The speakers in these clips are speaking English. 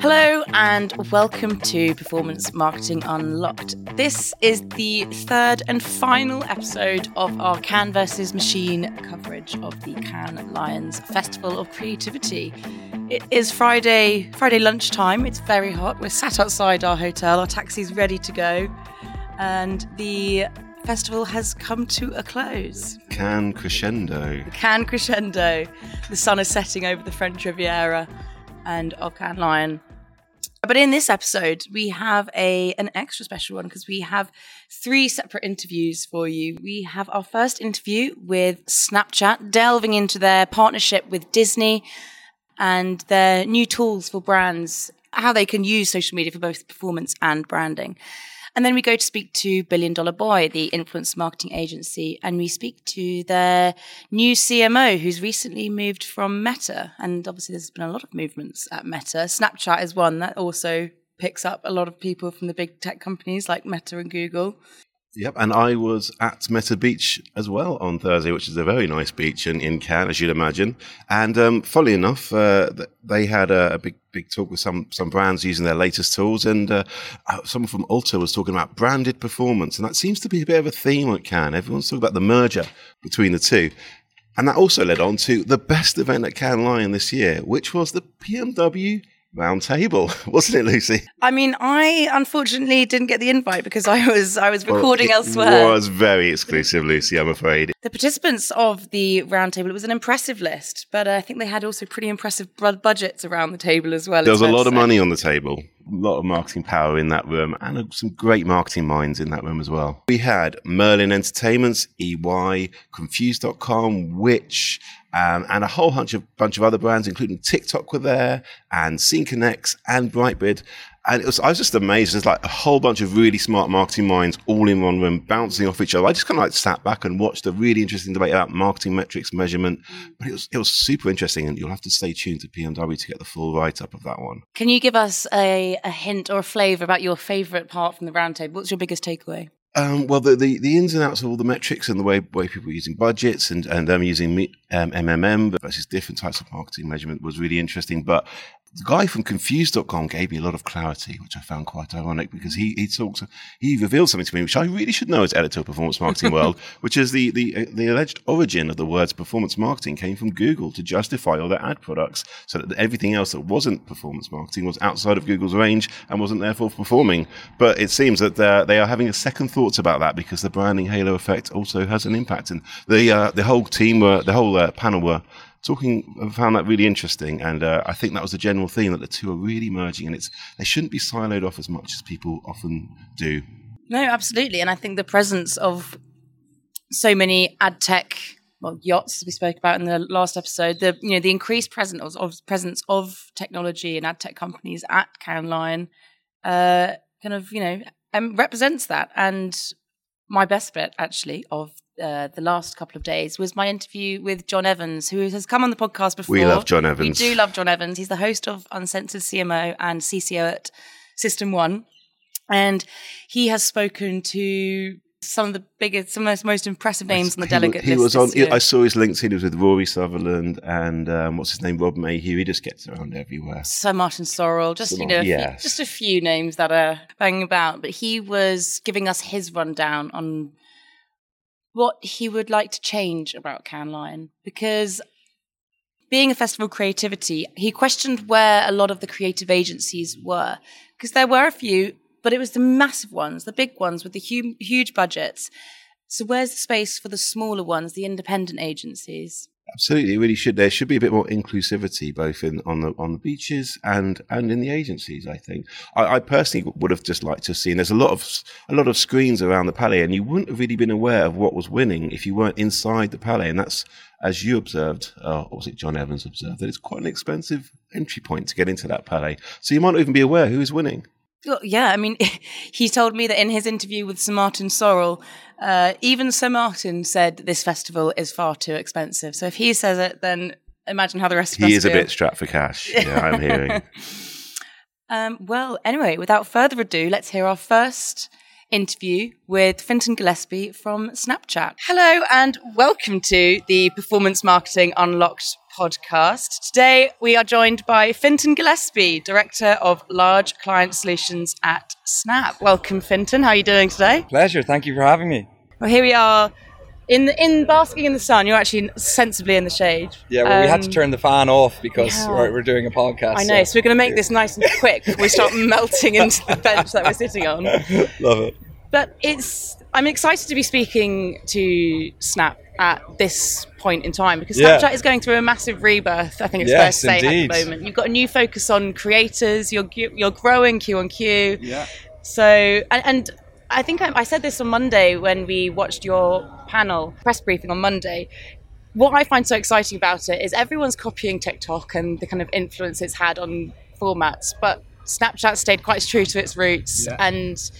Hello, and welcome to Performance Marketing Unlocked. This is the third and final episode of our Cannes versus Machine coverage of the Cannes Lions Festival of Creativity. It is Friday, Friday lunchtime. It's very hot. We're sat outside our hotel. Our taxi's ready to go, and the festival has come to a close. Can crescendo. Cannes crescendo. The sun is setting over the French Riviera and of Cannes Lion. But in this episode, we have a an extra special one because we have three separate interviews for you. We have our first interview with Snapchat, delving into their partnership with Disney and their new tools for brands, how they can use social media for both performance and branding. And then we go to speak to Billion Dollar Boy, the influence marketing agency, and we speak to their new CMO who's recently moved from Meta. And obviously, there's been a lot of movements at Meta. Snapchat is one that also picks up a lot of people from the big tech companies like Meta and Google. Yep, and I was at Meta Beach as well on Thursday, which is a very nice beach in, in Cannes, as you'd imagine. And um, funnily enough, uh, they had a, a, big big talk with some some brands using their latest tools, and uh, uh, someone from Ulta was talking about branded performance, and that seems to be a bit of a theme at Cannes. Everyone's talking about the merger between the two. And that also led on to the best event at Cannes Lion this year, which was the PMW round table, wasn't it, Lucy? I mean, I unfortunately didn't get the invite because I was I was recording well, elsewhere. It was very exclusive, Lucy. I'm afraid. The participants of the round table it was an impressive list, but uh, I think they had also pretty impressive budgets around the table as well. There was a lot of money on the table. A lot of marketing power in that room and some great marketing minds in that room as well. We had Merlin Entertainments, EY, Confused.com, Which, um, and a whole bunch of bunch of other brands, including TikTok, were there, and SceneConneX and Brightbid. And it was, I was just amazed. There's like a whole bunch of really smart marketing minds all in one room, bouncing off each other. I just kind of like sat back and watched a really interesting debate about marketing metrics measurement. But it was it was super interesting, and you'll have to stay tuned to PMW to get the full write up of that one. Can you give us a, a hint or a flavour about your favourite part from the roundtable? What's your biggest takeaway? Um, well, the, the, the, ins and outs of all the metrics and the way, way people are using budgets and, and them using um, MMM versus different types of marketing measurement was really interesting. But the guy from confused.com gave me a lot of clarity, which I found quite ironic because he, he talks, he revealed something to me, which I really should know as editor of performance marketing world, which is the, the, uh, the alleged origin of the words performance marketing came from Google to justify all their ad products so that everything else that wasn't performance marketing was outside of Google's range and wasn't therefore performing. But it seems that they are having a second thoughts about that because the branding halo effect also has an impact. And the, uh, the whole team were, the whole uh, panel were talking, found that really interesting, and uh, I think that was the general theme that the two are really merging, and it's they shouldn't be siloed off as much as people often do. No, absolutely, and I think the presence of so many ad tech well, yachts we spoke about in the last episode, the you know the increased presence of, of presence of technology and ad tech companies at Cannes Lion, uh, kind of you know um, represents that. And my best bit actually of uh, the last couple of days was my interview with Jon Evans, who has come on the podcast before. We love Jon Evans. We do love Jon Evans. He's the host of Uncensored CMO and CCO at System1. And he has spoken to some of the biggest, some of the most impressive names on the he, delegate he list. was on. I saw his LinkedIn. He was with Rory Sutherland and um, what's his name, Rob Mayhew. He just gets around everywhere. Sir Martin Sorrell, just you know, yes. few, just a few names that are banging about. But he was giving us his rundown on what he would like to change about Cannes Lion because being a festival of creativity, he questioned where a lot of the creative agencies were because there were a few, but it was the massive ones, the big ones with the huge, huge budgets. So where's the space for the smaller ones, the independent agencies? Absolutely, it really should. There should be a bit more inclusivity, both in on the on the beaches and and in the agencies. I think I, I personally would have just liked to have seen. There's a lot of a lot of screens around the Palais, and you wouldn't have really been aware of what was winning if you weren't inside the Palais. And that's as you observed, uh, or was it Jon Evans observed that it's quite an expensive entry point to get into that Palais. So you might not even be aware who is winning. Well, yeah, I mean, he told me that in his interview with Sir Martin Sorrell, uh, even Sir Martin said this festival is far too expensive. So if he says it, then imagine how the rest of he us He is feel. a bit strapped for cash. Yeah, I'm hearing. um, well, anyway, without further ado, let's hear our first interview with Fintan Gillespie from Snapchat. Hello and welcome to the Performance Marketing Unlocked podcast. Today we are joined by Fintan Gillespie, Director of Large Client Solutions at Snap. Welcome, Fintan. How are you doing today? Pleasure. Thank you for having me. Well, here we are in the, in basking in the sun. You're actually sensibly in the shade. Yeah, well, um, we had to um, turn the fan off because yeah. we're, we're, doing a podcast. I know, so, so we're going to make this nice and quick. we start melting into the bench that we're sitting on. Love it. But it's I'm excited to be speaking to Snap at this point in time because Snapchat yeah. is going through a massive rebirth. I think it's yes, fair to say indeed. at the moment. You've got a new focus on creators. You're you're growing Q on Q. Yeah. So and, and I think I, I said this on Monday when we watched your panel press briefing on Monday what I find so exciting about it is everyone's copying TikTok and the kind of influence it's had on formats, but Snapchat stayed quite true to its roots yeah. and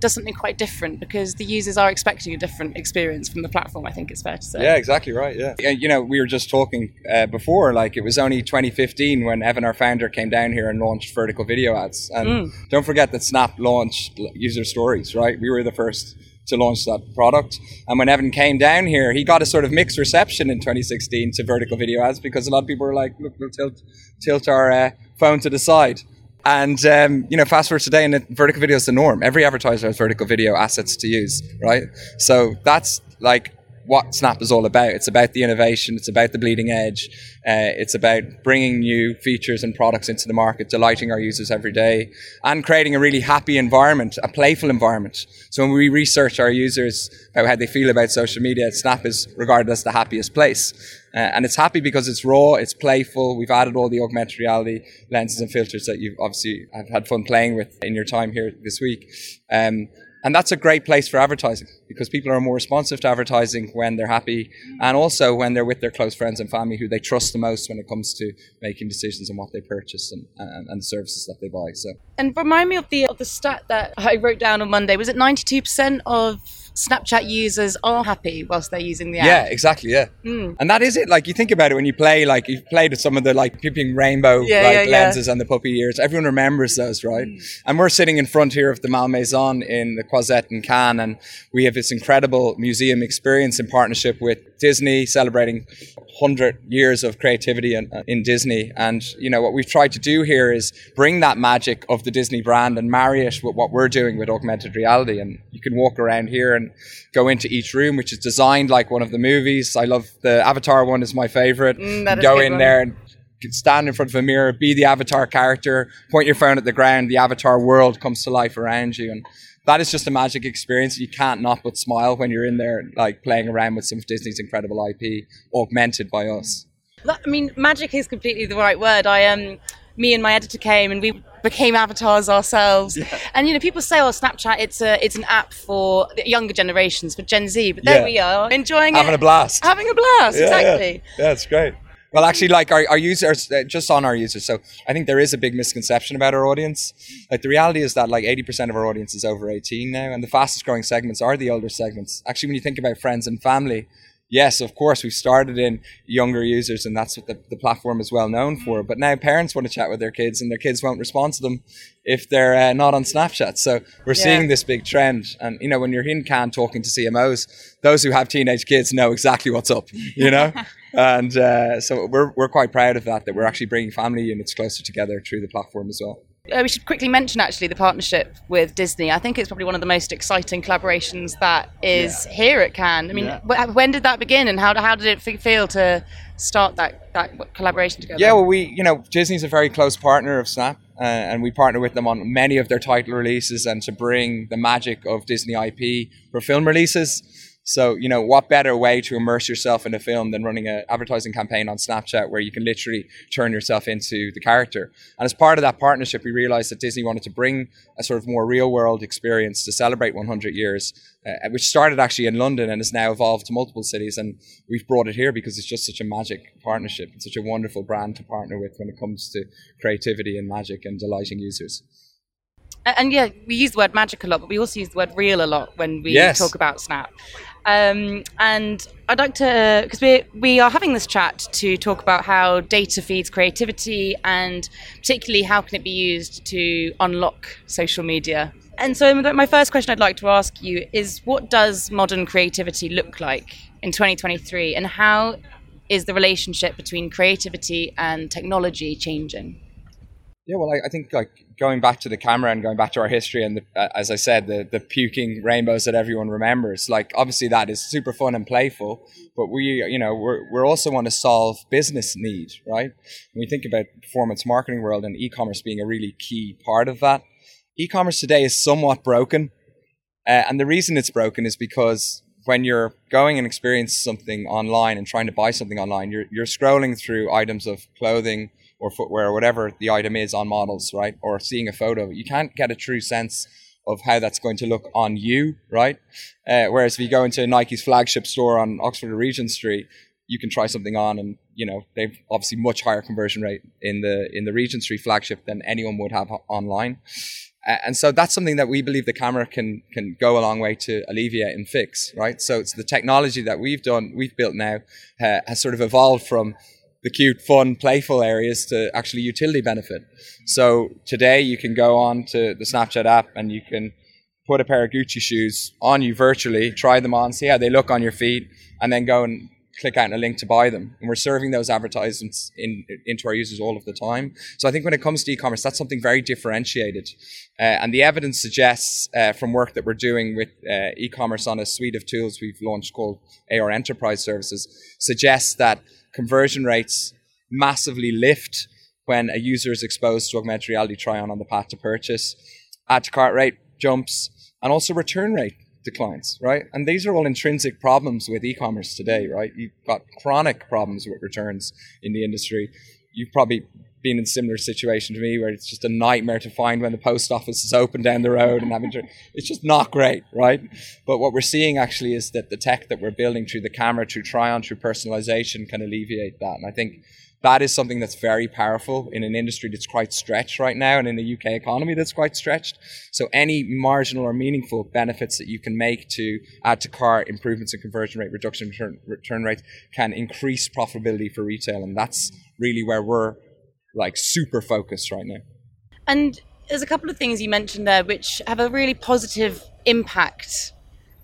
does something quite different because the users are expecting a different experience from the platform. I think it's fair to say. Yeah, exactly right. Yeah, you know, we were just talking uh, before. Like it was only 2015 when Evan, our founder, came down here and launched vertical video ads. And mm. don't forget that Snap launched user stories. Right, we were the first to launch that product. And when Evan came down here, he got a sort of mixed reception in 2016 to vertical video ads because a lot of people were like, "Look, we'll tilt tilt our uh, phone to the side." And um, you know, fast forward today, and vertical video is the norm. Every advertiser has vertical video assets to use, right? So that's like what Snap is all about. It's about the innovation. It's about the bleeding edge. Uh, it's about bringing new features and products into the market, delighting our users every day, and creating a really happy environment, a playful environment. So when we research our users about how they feel about social media, Snap is regarded as the happiest place. Uh, and it's happy because it's raw, it's playful. We've added all the augmented reality lenses and filters that you've obviously have had fun playing with in your time here this week. Um, and that's a great place for advertising because people are more responsive to advertising when they're happy and also when they're with their close friends and family who they trust the most when it comes to making decisions on what they purchase and, and, and the services that they buy. So, And remind me of the, of the stat that I wrote down on Monday. Was it 92% of Snapchat users are happy whilst they're using the app. Yeah, exactly. Yeah, mm. and that is it. Like you think about it when you play, like you've played with some of the like peeping rainbow yeah, like yeah, lenses yeah. and the puppy ears. Everyone remembers those, right? Mm. And we're sitting in front here of the Malmaison in the Croisette in Cannes, and we have this incredible museum experience in partnership with Disney, celebrating 100 years of creativity in, in Disney. And you know what we've tried to do here is bring that magic of the Disney brand and marry it with what we're doing with augmented reality. And you can walk around here and and go into each room, which is designed like one of the movies. I love the Avatar one is my favorite. Mm, go in one. there and stand in front of a mirror, be the Avatar character, point your phone at the ground, the Avatar world comes to life around you, and that is just a magic experience. You can't not but smile when you're in there, like playing around with some of Disney's incredible IP, augmented by us. I mean, magic is completely the right word. I um, me and my editor came and we became avatars ourselves. Yeah. And you know, people say, "Oh, Snapchat, it's a it's an app for younger generations, for Gen Z." But there yeah. we are, enjoying having it, having a blast, having a blast. Yeah, exactly. Yeah, it's great. Well, actually, like our, our users, uh, just on our users. So I think there is a big misconception about our audience. Like the reality is that like 80% of our audience is over 18 now, and the fastest growing segments are the older segments. Actually, when you think about friends and family, yes, of course, we've started in younger users, and that's what the, the platform is well known for. But now parents want to chat with their kids, and their kids won't respond to them if they're uh, not on Snapchat. So we're yeah. seeing this big trend. And, you know, when you're in Cannes talking to CMOs, those who have teenage kids know exactly what's up, you know? and uh, so we're, we're quite proud of that, that we're actually bringing family units closer together through the platform as well. Uh, we should quickly mention actually the partnership with Disney. I think it's probably one of the most exciting collaborations that is yeah. here at Cannes. I mean, yeah. when did that begin, and how, how did it feel to start that that collaboration together? Yeah, well, we you know Disney's a very close partner of Snap, uh, and we partner with them on many of their title releases and to bring the magic of Disney IP for film releases. So, you know, what better way to immerse yourself in a film than running an advertising campaign on Snapchat where you can literally turn yourself into the character? And as part of that partnership, we realized that Disney wanted to bring a sort of more real world experience to celebrate 100 years, uh, which started actually in London and has now evolved to multiple cities. And we've brought it here because it's just such a magic partnership. It's such a wonderful brand to partner with when it comes to creativity and magic and delighting users. And yeah, we use the word magic a lot, but we also use the word real a lot when we yes. talk about Snap. Um, and I'd like to, because we we are having this chat to talk about how data feeds creativity, and particularly how can it be used to unlock social media And so, my first question I'd like to ask you is what does modern creativity look like in 2023, and how is the relationship between creativity and technology changing? Yeah, well, I, I, think like going back to the camera and going back to our history, and the, uh, as I said, the the puking rainbows that everyone remembers. Like, obviously, that is super fun and playful, but we, you know, we're we're also want to solve business need, right? When we think about performance marketing world and e-commerce being a really key part of that, e-commerce today is somewhat broken, uh, and the reason it's broken is because when you're going and experiencing something online and trying to buy something online, you're you're scrolling through items of clothing or footwear or whatever the item is on models, right? Or seeing a photo, you can't get a true sense of how that's going to look on you, right? Uh, whereas if you go into Nike's flagship store on Oxford or Regent Street, you can try something on, and you know they've obviously much higher conversion rate in the in the Regent Street flagship than anyone would have online. And so that's something that we believe the camera can can go a long way to alleviate and fix, right? So it's the technology that we've done, we've built now, uh, has sort of evolved from the cute, fun, playful areas to actually utility benefit. So today you can go on to the Snapchat app and you can put a pair of Gucci shoes on you virtually, try them on, see how they look on your feet, and then go and click out a link to buy them. And we're serving those advertisements in, into our users all of the time. So I think when it comes to e-commerce, that's something very differentiated. Uh, and the evidence suggests uh, from work that we're doing with uh, e-commerce on a suite of tools we've launched called AR Enterprise Services, suggests that conversion rates massively lift when a user is exposed to augmented reality try on on the path to purchase. Add to cart rate jumps and also return rate declines, right? And these are all intrinsic problems with e-commerce today, right? You've got chronic problems with returns in the industry. You've probably been in a similar situation to me where it's just a nightmare to find when the post office is open down the road and having to it's just not great right but what we're seeing actually is that the tech that we're building through the camera through try on through personalization can alleviate that and i think that is something that's very powerful in an industry that's quite stretched right now and in the UK economy that's quite stretched. So any marginal or meaningful benefits that you can make to add to car improvements in conversion rate, reduction return, return rates can increase profitability for retail. And that's really where we're like super focused right now. And there's a couple of things you mentioned there which have a really positive impact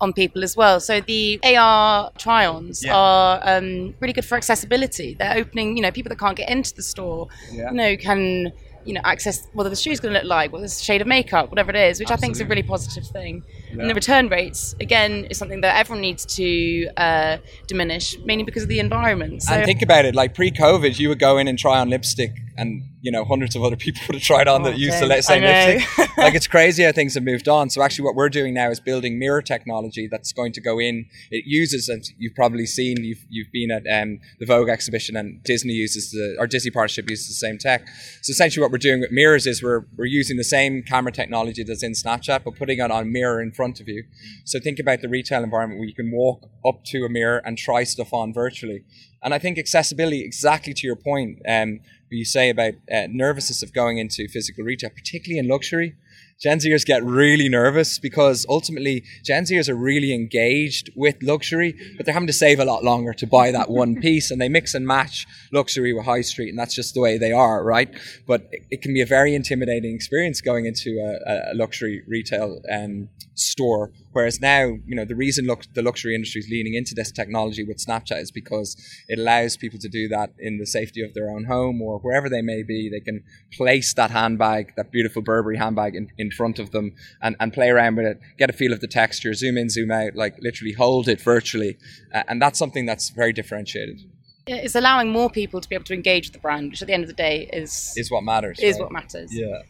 on people as well. So the AR try-ons yeah. are um, really good for accessibility. They're opening, you know, people that can't get into the store, yeah. you know, can you know access what the shoe's going to look like, what the shade of makeup, whatever it is, which Absolutely. I think is a really positive thing. Yeah. And the return rates again is something that everyone needs to uh, diminish, mainly because of the environment. So, and think about it, like pre-COVID, you would go in and try on lipstick and you know hundreds of other people would have tried on oh, that used the same lipstick. like it's crazy how things have moved on. So actually, what we're doing now is building mirror technology that's going to go in. It uses, and you've probably seen, you've you've been at um, the Vogue exhibition, and Disney uses the or Disney partnership uses the same tech. So essentially, what we're doing with mirrors is we're we're using the same camera technology that's in Snapchat, but putting it on a mirror in front of you. So think about the retail environment where you can walk up to a mirror and try stuff on virtually. And I think accessibility, exactly to your point, um, you say about uh, nervousness of going into physical retail, particularly in luxury. Gen Zers get really nervous because ultimately Gen Zers are really engaged with luxury, but they're having to save a lot longer to buy that one piece and they mix and match luxury with high street and that's just the way they are, right? But it, it can be a very intimidating experience going into a, a luxury retail um, store. Whereas now, you know, the reason look, the luxury industry is leaning into this technology with Snapchat is because it allows people to do that in the safety of their own home or wherever they may be. They can place that handbag, that beautiful Burberry handbag in, in front of them and, and play around with it, get a feel of the texture, zoom in, zoom out, like literally hold it virtually. Uh, and that's something that's very differentiated. It's allowing more people to be able to engage with the brand, which at the end of the day is is what matters. Is right? what matters. Yeah.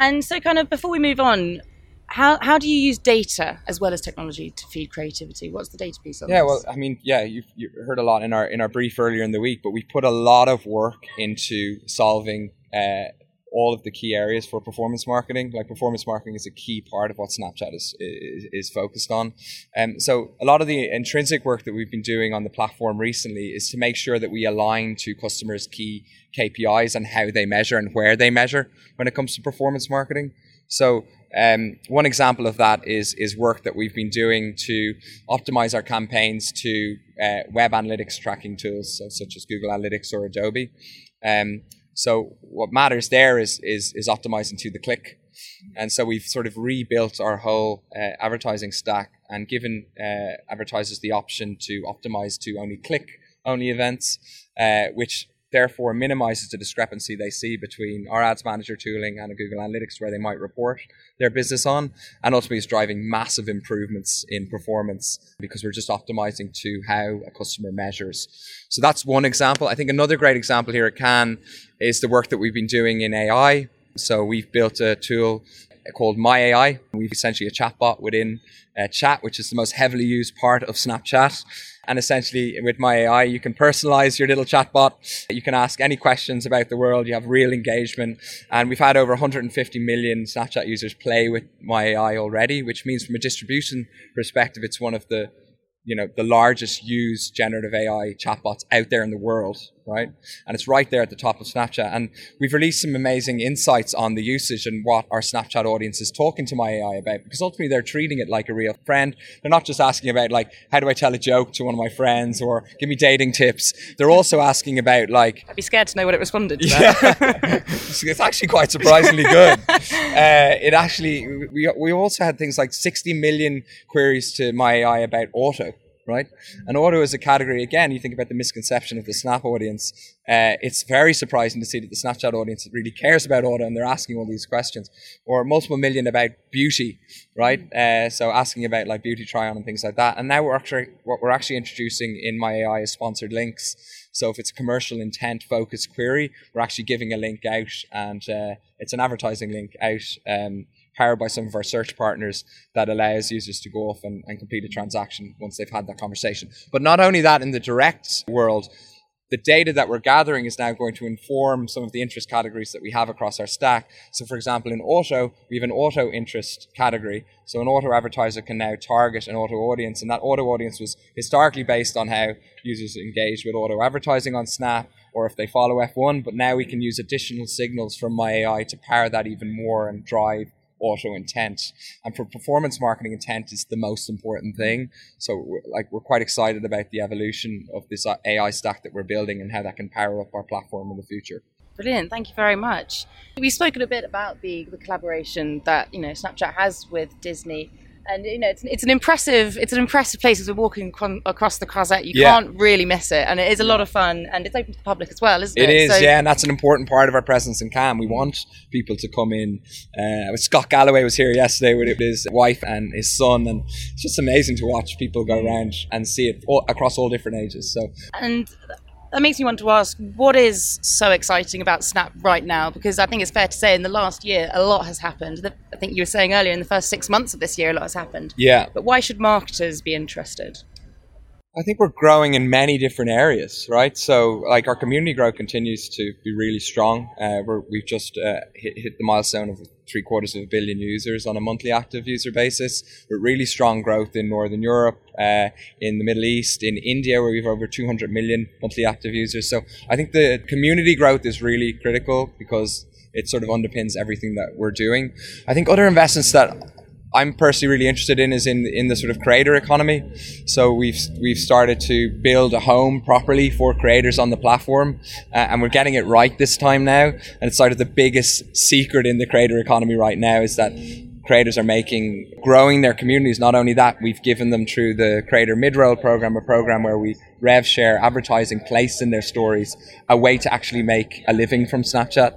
And so, kind of before we move on, how, how do you use data as well as technology to feed creativity? What's the data piece of Yeah, this? well, I mean, yeah, you've, you heard a lot in our in our brief earlier in the week, but we put a lot of work into solving uh, all of the key areas for performance marketing. Like performance marketing is a key part of what Snapchat is is, is focused on. Um, so a lot of the intrinsic work that we've been doing on the platform recently is to make sure that we align to customers' key KPIs and how they measure and where they measure when it comes to performance marketing. So um, one example of that is is work that we've been doing to optimize our campaigns to uh, web analytics tracking tools, so such as Google Analytics or Adobe. Um, so what matters there is is is optimizing to the click. And so we've sort of rebuilt our whole uh, advertising stack and given uh, advertisers the option to optimize to only click only events, uh, which therefore minimizes the discrepancy they see between our ads manager tooling and a Google Analytics where they might report their business on, and ultimately is driving massive improvements in performance because we're just optimizing to how a customer measures. So that's one example. I think another great example here at Cannes is the work that we've been doing in AI. So we've built a tool called My AI. We've essentially a chatbot within uh, chat, which is the most heavily used part of Snapchat. And essentially, with my AI, you can personalize your little chatbot. You can ask any questions about the world. You have real engagement. And we've had over 150 million Snapchat users play with my AI already, which means from a distribution perspective, it's one of the you know the largest used generative AI chatbots out there in the world, right? And it's right there at the top of Snapchat. And we've released some amazing insights on the usage and what our Snapchat audience is talking to my AI about, because ultimately they're treating it like a real friend. They're not just asking about like how do I tell a joke to one of my friends or give me dating tips. They're also asking about like I'd be scared to know what it responded to. yeah. it's actually quite surprisingly good. Uh, it actually, we, we also had things like 60 million queries to my AI about auto, right? And auto is a category, again, you think about the misconception of the Snap audience. Uh, it's very surprising to see that the Snapchat audience really cares about auto and they're asking all these questions. Or multiple million about beauty, right? Uh, so asking about like beauty try on and things like that. And now we're actually, what we're actually introducing in my AI is sponsored links. So if it's a commercial intent focused query, we're actually giving a link out and uh, it's an advertising link out. Um, powered by some of our search partners that allows users to go off and, and complete a transaction once they've had that conversation. But not only that, in the direct world, the data that we're gathering is now going to inform some of the interest categories that we have across our stack. So, for example, in auto, we have an auto interest category. So, an auto advertiser can now target an auto audience, and that auto audience was historically based on how users engage with auto advertising on Snap or if they follow F1. But now we can use additional signals from my AI to power that even more and drive auto intent. And for performance marketing, intent is the most important thing. So, like, we're quite excited about the evolution of this uh, AI stack that we're building and how that can power up our platform in the future. Brilliant. Thank you very much. We've spoken a bit about the, the collaboration that you know Snapchat has with Disney and you know it's, it's an impressive it's an impressive place as we're walking con- across the Croisette. You Yeah. can't really miss it, and it is a lot of fun, and it's open to the public as well, isn't it? It is, So- yeah, and that's an important part of our presence in Cannes. We want people to come in. Uh, Scott Galloway was here yesterday with his wife and his son, and it's just amazing to watch people go around and see it all, across all different ages. So And that makes me want to ask, what is so exciting about Snap right now? Because I think it's fair to say in the last year, a lot has happened. I think you were saying earlier, in the first six months of this year, a lot has happened. yeah, But why should marketers be interested? I think we're growing in many different areas, right? So, like our community growth continues to be really strong. Uh, we're, we've just uh, hit, hit the milestone of three quarters of a billion users on a monthly active user basis. With really strong growth in Northern Europe, uh, in the Middle East, in India, where we have over 200 million monthly active users. So, I think the community growth is really critical because it sort of underpins everything that we're doing. I think other investments that I'm personally really interested in is in in the sort of creator economy. So we've we've started to build a home properly for creators on the platform, uh, and we're getting it right this time now. And it's sort of the biggest secret in the creator economy right now is that creators are making growing their communities. Not only that, we've given them through the creator mid-roll program, a program where we rev share advertising placed in their stories, a way to actually make a living from Snapchat,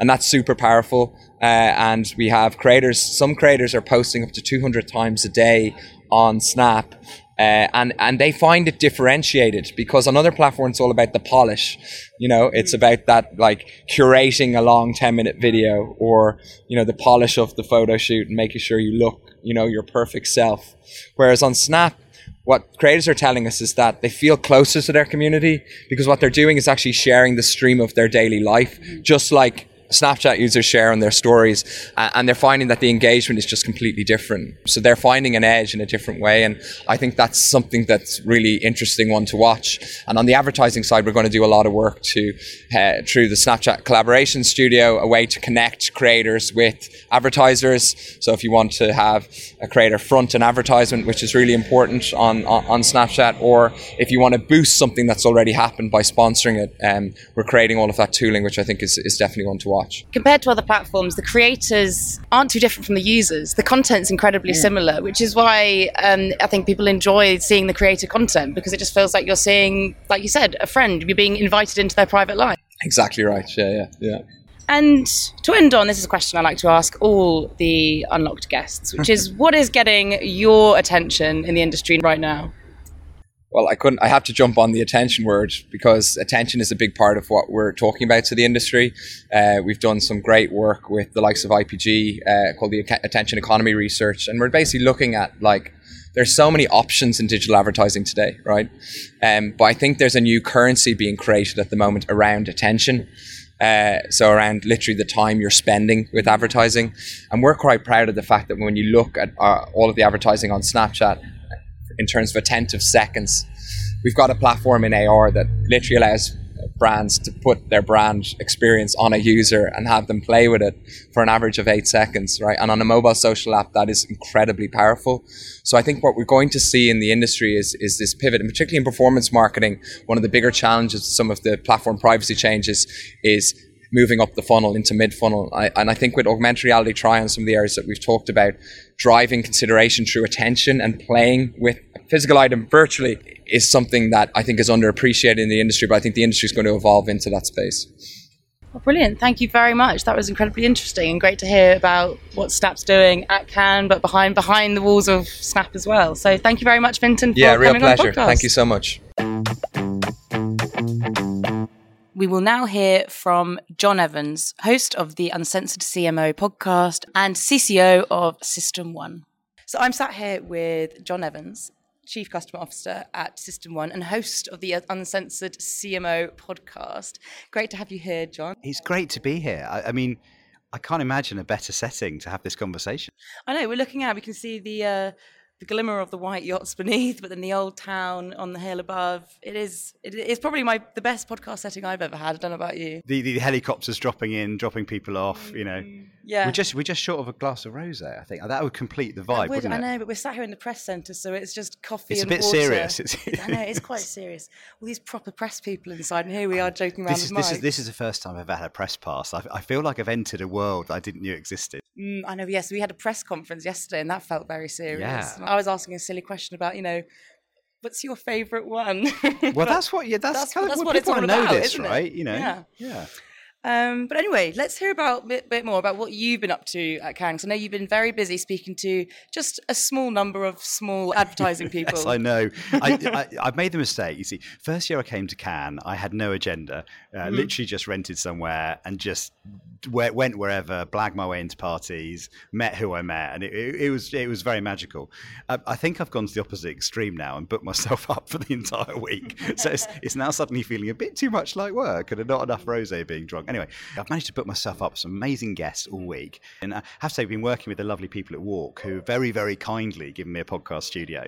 and that's super powerful. Uh, and we have creators. Some creators are posting up to 200 times a day on Snap. Uh, and and they find it differentiated because on other platforms it's all about the polish, you know. It's about that like curating a long ten minute video or you know the polish of the photo shoot and making sure you look you know your perfect self. Whereas on Snap, what creators are telling us is that they feel closer to their community because what they're doing is actually sharing the stream of their daily life, just like Snapchat users share on their stories, and they're finding that the engagement is just completely different. So they're finding an edge in a different way, and I think that's something that's really interesting one to watch. And on the advertising side, we're going to do a lot of work to uh, through the Snapchat collaboration studio, a way to connect creators with advertisers. So if you want to have a creator front an advertisement, which is really important on on, on Snapchat, or if you want to boost something that's already happened by sponsoring it, um, we're creating all of that tooling, which I think is, is definitely one to watch. Watch. Compared to other platforms, the creators aren't too different from the users. The content's incredibly yeah. similar, which is why um, I think people enjoy seeing the creator content because it just feels like you're seeing, like you said, a friend. You're being invited into their private life. Exactly right. Yeah, yeah, yeah. And to end on, this is a question I like to ask all the unlocked guests, which is what is getting your attention in the industry right now? Well, I couldn't. I have to jump on the attention word because attention is a big part of what we're talking about to the industry. Uh, we've done some great work with the likes of IPG uh, called the Attention Economy Research, and we're basically looking at like there's so many options in digital advertising today, right? Um, but I think there's a new currency being created at the moment around attention. Uh, so around literally the time you're spending with advertising, and we're quite proud of the fact that when you look at uh, all of the advertising on Snapchat, in terms of attentive seconds, we've got a platform in AR that literally allows brands to put their brand experience on a user and have them play with it for an average of eight seconds, right? And on a mobile social app, that is incredibly powerful. So I think what we're going to see in the industry is, is this pivot, and particularly in performance marketing, one of the bigger challenges, some of the platform privacy changes is moving up the funnel into mid funnel. and I think with augmented reality try on some of the areas that we've talked about, driving consideration through attention and playing with a physical item virtually is something that I think is underappreciated in the industry, but I think the industry is going to evolve into that space. Well, brilliant. Thank you very much. That was incredibly interesting and great to hear about what Snap's doing at Cannes, but behind behind the walls of Snap as well. So thank you very much, Fintan. yeah, real pleasure. Thank you so much. We will now hear from Jon Evans, host of the Uncensored CMO podcast and CCO of System1. So I'm sat here with Jon Evans, Chief Customer Officer at System1 and host of the Uncensored CMO podcast. Great to have you here, John. It's great to be here. I, I mean, I can't imagine a better setting to have this conversation. I know. We're looking out. We can see the uh, the glimmer of the white yachts beneath, but then the old town on the hill above. It is it is probably my the best podcast setting I've ever had. I don't know about you. The the helicopters dropping in, dropping people off. You know, yeah. We're just we're just short of a glass of rosé. I think that would complete the vibe. Would, I know, but we're sat here in the press centre, so it's just coffee. And it's a bit water. serious. It's, I know it's quite serious. All these proper press people inside, and here we are joking around. This is this is this is the first time I've ever had a press pass. I, I feel like I've entered a world I didn't know existed. Mm, I know. Yes, we had a press conference yesterday, and that felt very serious. Yeah. I was asking a silly question about, you know, what's your favorite one? well, that's what. Yeah, that's, that's kind of what, what people want to know. This, right? You know. Yeah. Yeah. Um, but anyway, let's hear about a bit, bit, more about what you've been up to at Cannes. I know you've been very busy speaking to just a small number of small advertising people. yes, I know. I, have made the mistake. You see, first year I came to Cannes, I had no agenda. Uh, mm-hmm. Literally just rented somewhere and just went wherever, blagged my way into parties, met who I met, and it, it, it was it was very magical. Uh, I think I've gone to the opposite extreme now and booked myself up for the entire week. so it's, it's now suddenly feeling a bit too much like work and not enough rosé being drunk. Anyway, I've managed to book myself up some amazing guests all week, and I have to say, I've been working with the lovely people at Walk who very very kindly given me a podcast studio,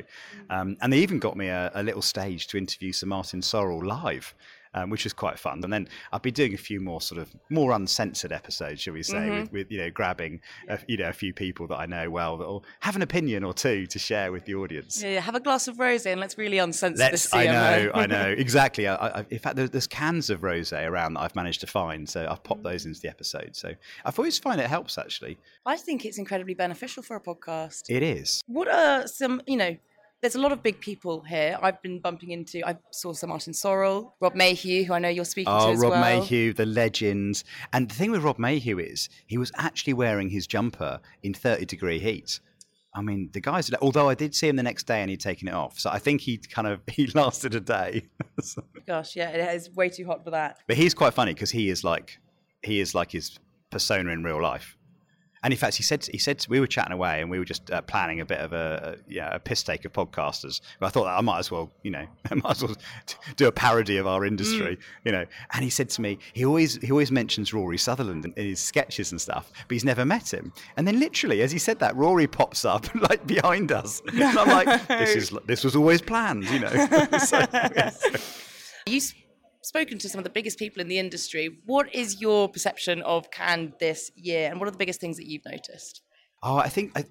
um, and they even got me a, a little stage to interview Sir Martin Sorrell live um, which was quite fun. And then I'll be doing a few more sort of more uncensored episodes, shall we say, mm-hmm. with, with, you know grabbing a, you know a few people that I know well that will have an opinion or two to share with the audience. Yeah, yeah. have a glass of rosé and let's really uncensor let's, this. I know, I know exactly. I, I, in fact, there's, there's cans of rosé around that I've managed to find, so I've popped those into the episode. So I've always find it helps actually. I think it's incredibly beneficial for a podcast. It is. What are some, you know, there's a lot of big people here. I've been bumping into. I saw Sir Martin Sorrell, Rob Mayhew, who I know you're speaking oh, to as Rob well. Mayhew, the legend. And the thing with Rob Mayhew is he was actually wearing his jumper in 30 degree heat. I mean, the guys. Although I did see him the next day and he'd taken it off, so I think he kind of he lasted a day. Gosh, yeah, it is way too hot for that. But he's quite funny because he is like he is like his persona in real life. And in fact, he said he said we were chatting away, and we were just uh, planning a bit of a, a yeah a piss take of podcasters. But I thought I might as well you know I might as well do a parody of our industry, mm. you know. And he said to me, he always he always mentions Rory Sutherland in his sketches and stuff, but he's never met him. And then literally, as he said that, Rory pops up like behind us. No. And I'm like, this is this was always planned, you know. so. You spoken to some of the biggest people in the industry. What is your perception of Cannes this year, and what are the biggest things that you've noticed? Oh, I think I,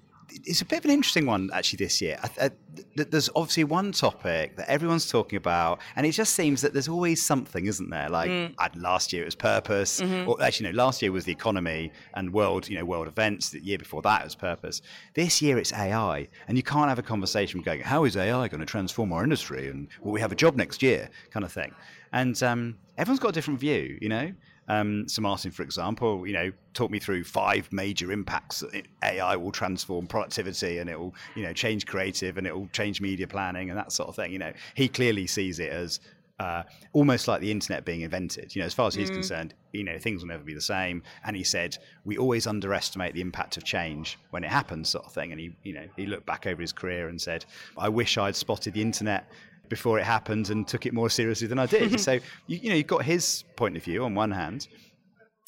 it's a bit of an interesting one actually this year. I, I, there's obviously one topic that everyone's talking about, and it just seems that there's always something, isn't there? Like mm. last year it was purpose, mm-hmm. or actually no, last year was the economy and world, you know, world events. The year before that was purpose. This year it's AI, and you can't have a conversation going, "How is AI going to transform our industry?" and "Will we have a job next year?" kind of thing. And um, everyone's got a different view, you know. Um, Sir Martin, for example, you know, talk me through five major impacts that AI will transform productivity and it will, you know, change creative and it will change media planning and that sort of thing. You know, he clearly sees it as uh, almost like the internet being invented. You know, as far as he's mm. concerned, you know, things will never be the same. And he said we always underestimate the impact of change when it happens, sort of thing. And he, you know, he looked back over his career and said, "I wish I'd spotted the internet before it happened and took it more seriously than I did. so you, you know, you've got his point of view on one hand,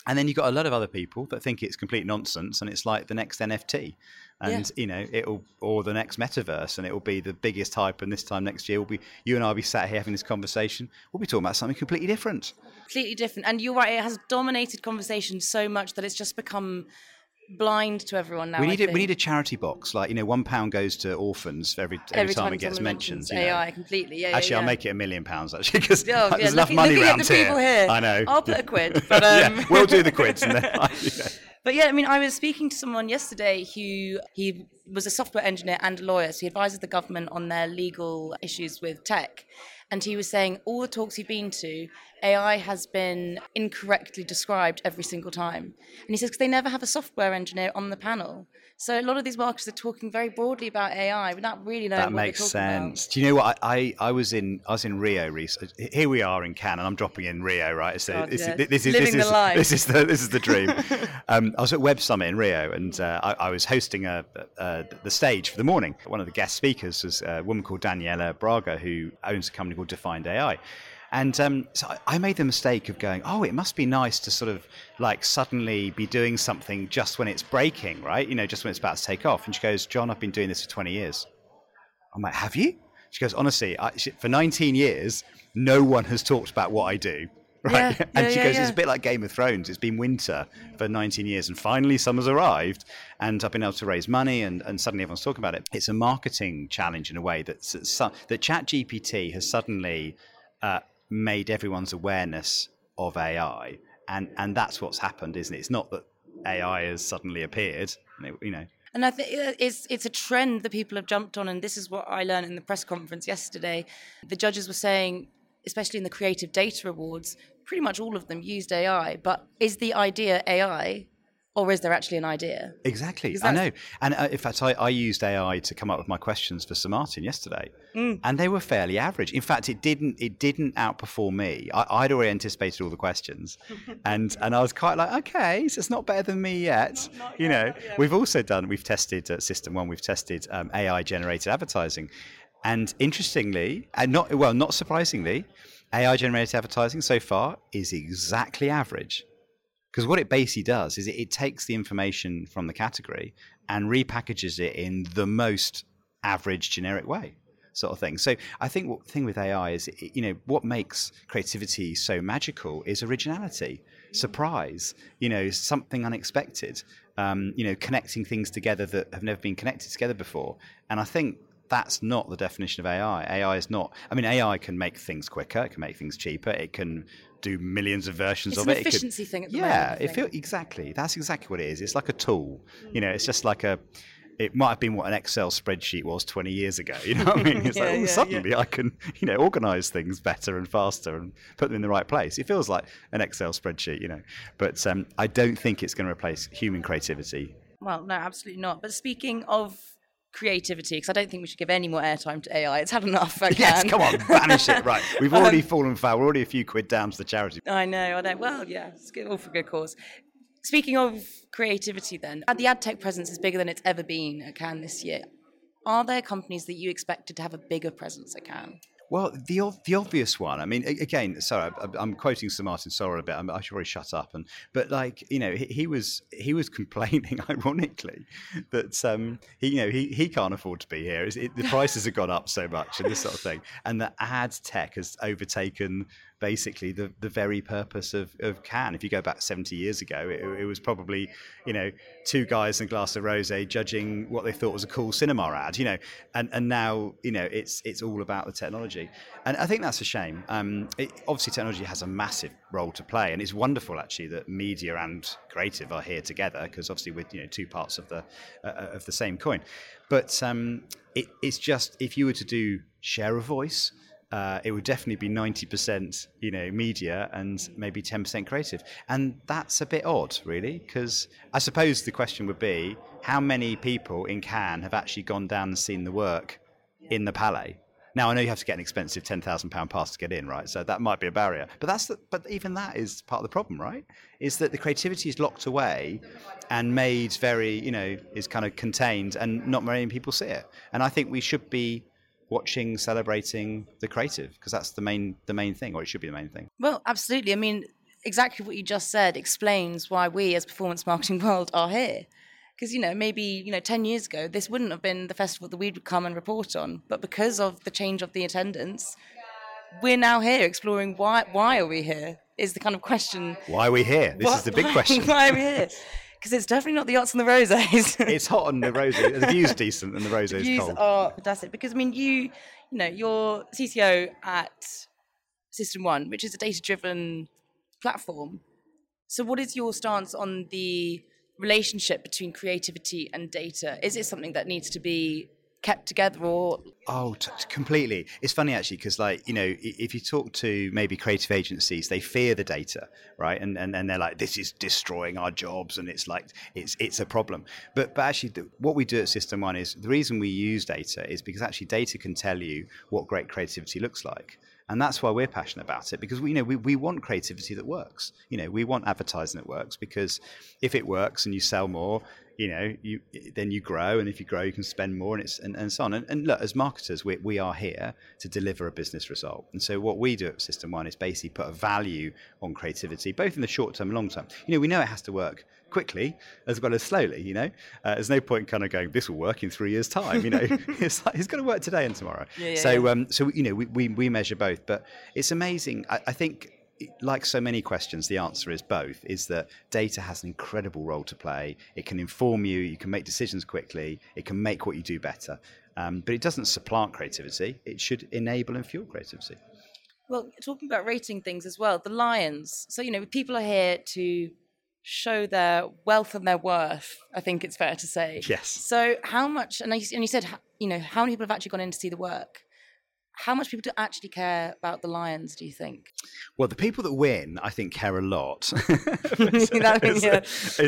and then you've got a lot of other people that think it's complete nonsense and it's like the next NFT. And yeah. you know, it'll or the next metaverse and it will be the biggest hype and this time next year will be you and I'll be sat here having this conversation. We'll be talking about something completely different. Completely different. And you're right, it has dominated conversation so much that it's just become blind to everyone now. We need, a, we need a charity box. Like, you know, one pound goes to orphans every, every, every time, time, it gets mentioned. You know. AI completely. Yeah, actually, yeah, I'll make it a million pounds, actually, because oh, yeah, there's enough money around here. here. I know. I'll put a quid. But, um... yeah, we'll do the quids. And then, But yeah, I mean, I was speaking to someone yesterday who he was a software engineer and a lawyer. So he advises the government on their legal issues with tech. And he was saying all the talks he'd been to, AI has been incorrectly described every single time. And he says, because they never have a software engineer on the panel. So a lot of these marketers are talking very broadly about AI, but not really knowing that what makes sense. About. Do you know what I, I, I, was in? I was in Rio recently. Here we are in Cannes, and I'm dropping in Rio, right? So God, this, yeah. this, is Living this is the this is the this is the dream. um, I was at Web Summit in Rio, and uh, I, I, was hosting a, a, the stage for the morning. One of the guest speakers was a woman called Daniela Braga, who owns a company called Defined AI. And um, so I made the mistake of going, oh, it must be nice to sort of like suddenly be doing something just when it's breaking, right? You know, just when it's about to take off. And she goes, Jon, I've been doing this for 20 years. I'm like, have you? She goes, honestly, I, she, for 19 years, no one has talked about what I do. Right. Yeah, and yeah, she goes, yeah, it's a bit like Game of Thrones. It's been winter for 19 years and finally summer's arrived and I've been able to raise money and, and suddenly everyone's talking about it. It's a marketing challenge in a way that, that ChatGPT has suddenly uh, made everyone's awareness of AI, and and that's what's happened, isn't it? It's not that AI has suddenly appeared, you know. And I think uh, it's it's a trend that people have jumped on, and this is what I learned in the press conference yesterday. The judges were saying, especially in the Creative Data Awards, pretty much all of them used AI. But is the idea AI or is there actually an idea? Exactly, I know. And uh, in fact, I, I, used AI to come up with my questions for Sir Martin yesterday, mm. and they were fairly average. In fact, it didn't it didn't outperform me. I, would already anticipated all the questions, and and I was quite like, okay, so it's not better than me yet. Not, not you know, yet, we've also done we've tested uh, System1, we've tested um, AI generated advertising, and interestingly, and not well, not surprisingly, AI generated advertising so far is exactly average. Because what it basically does is it, it, takes the information from the category and repackages it in the most average generic way, sort of thing. So I think what the thing with AI is, you know, what makes creativity so magical is originality, surprise, you know, something unexpected, um, you know, connecting things together that have never been connected together before. And I think that's not the definition of AI. AI is not. I mean, AI can make things quicker. It can make things cheaper. It can do millions of versions it's of it. It's an efficiency could, thing. At the yeah, moment, it feel exactly. That's exactly what it is. It's like a tool. You know, it's just like a. It might have been what an Excel spreadsheet was 20 years ago. You know what I mean? It's yeah, like, oh, yeah, suddenly yeah. I can, you know, organize things better and faster and put them in the right place. It feels like an Excel spreadsheet, you know. But um, I don't think it's going to replace human creativity. Well, no, absolutely not. But speaking of creativity because I don't think we should give any more airtime to AI. It's had enough. I yes, come on, banish it. Right, we've already um, fallen foul. We're already a few quid down to the charity. I know. I know. Well, yeah, it's good, all for good cause. Speaking of creativity, then the ad tech presence is bigger than it's ever been at Cannes this year. Are there companies that you expected to have a bigger presence at Cannes? Well, the the obvious one. I mean, again, sorry, I'm quoting Sir Martin Sorrell a bit. I should probably shut up. And but like you know, he, he was he was complaining, ironically, that um, he you know he, he can't afford to be here. It, the prices have gone up so much and this sort of thing, and that ad tech has overtaken basically the, the very purpose of, of Cannes. If you go back 70 years ago, it, it was probably, you know, two guys in a glass of rosé judging what they thought was a cool cinema ad, you know, and, and now, you know, it's, it's all about the technology. And I think that's a shame. Um, it, obviously, technology has a massive role to play, and it's wonderful actually that media and creative are here together because obviously we're you know two parts of the uh, of the same coin. But um, it, it's just if you were to do share a voice, uh, it would definitely be 90% you know media and maybe 10% creative and that's a bit odd really because i suppose the question would be how many people in cannes have actually gone down and seen the work in the palais now I know you have to get an expensive ten thousand pound pass to get in, right? So that might be a barrier. But that's the, but even that is part of the problem, right? Is that the creativity is locked away and made very, you know, is kind of contained, and not many people see it. And I think we should be watching, celebrating the creative because that's the main the main thing, or it should be the main thing. Well, absolutely. I mean, exactly what you just said explains why we, as performance marketing world, are here. Because you know maybe you know 10 years ago this wouldn't have been the festival that we would come and report on. But because of the change of the attendance we're now here exploring why why are we here is the kind of question. Why are we here? This is the big why, question. Why are we here because it's definitely not the yachts and the roses. It's hot on the roses. The view's decent and the roses views cold. are fantastic because i mean you you know you're cco at System1 which is a data driven platform. So what is your stance on the relationship between creativity and data? Is it something that needs to be kept together or oh t- completely. It's funny actually because like you know if you talk to maybe creative agencies they fear the data right? And and, and they're like this is destroying our jobs and it's like it's it's a problem. But but actually the, what we do at System1 is the reason we use data is because actually data can tell you what great creativity looks like. And that's why we're passionate about it because we you know we, we want creativity that works. You know we want advertising that works because if it works and you sell more you know you then you grow and if you grow you can spend more and it's and, and so on. And, and look as marketers we, we are here to deliver a business result. And so what we do at System1 is basically put a value on creativity both in the short term and long term. You know we know it has to work quickly as well as slowly you know? Uh, there's no point kind of going this will work in three years time you know? It's like it's going to work today and tomorrow. Yeah, yeah, so yeah. um so you know we, we, we measure both. But it's amazing. I, I think like so many questions, the answer is both. Is that data has an incredible role to play. It can inform you. You can make decisions quickly. It can make what you do better. Um, but it doesn't supplant creativity. It should enable and fuel creativity. well talking about rating things as well the lions so you know people are here to show their wealth and their worth i think it's fair to say Yes. so how much and you, and you said you know how many people have actually gone in to see the work how much people do actually care about the lions do you think Well, the people that win, I think, care a lot. That means, yeah,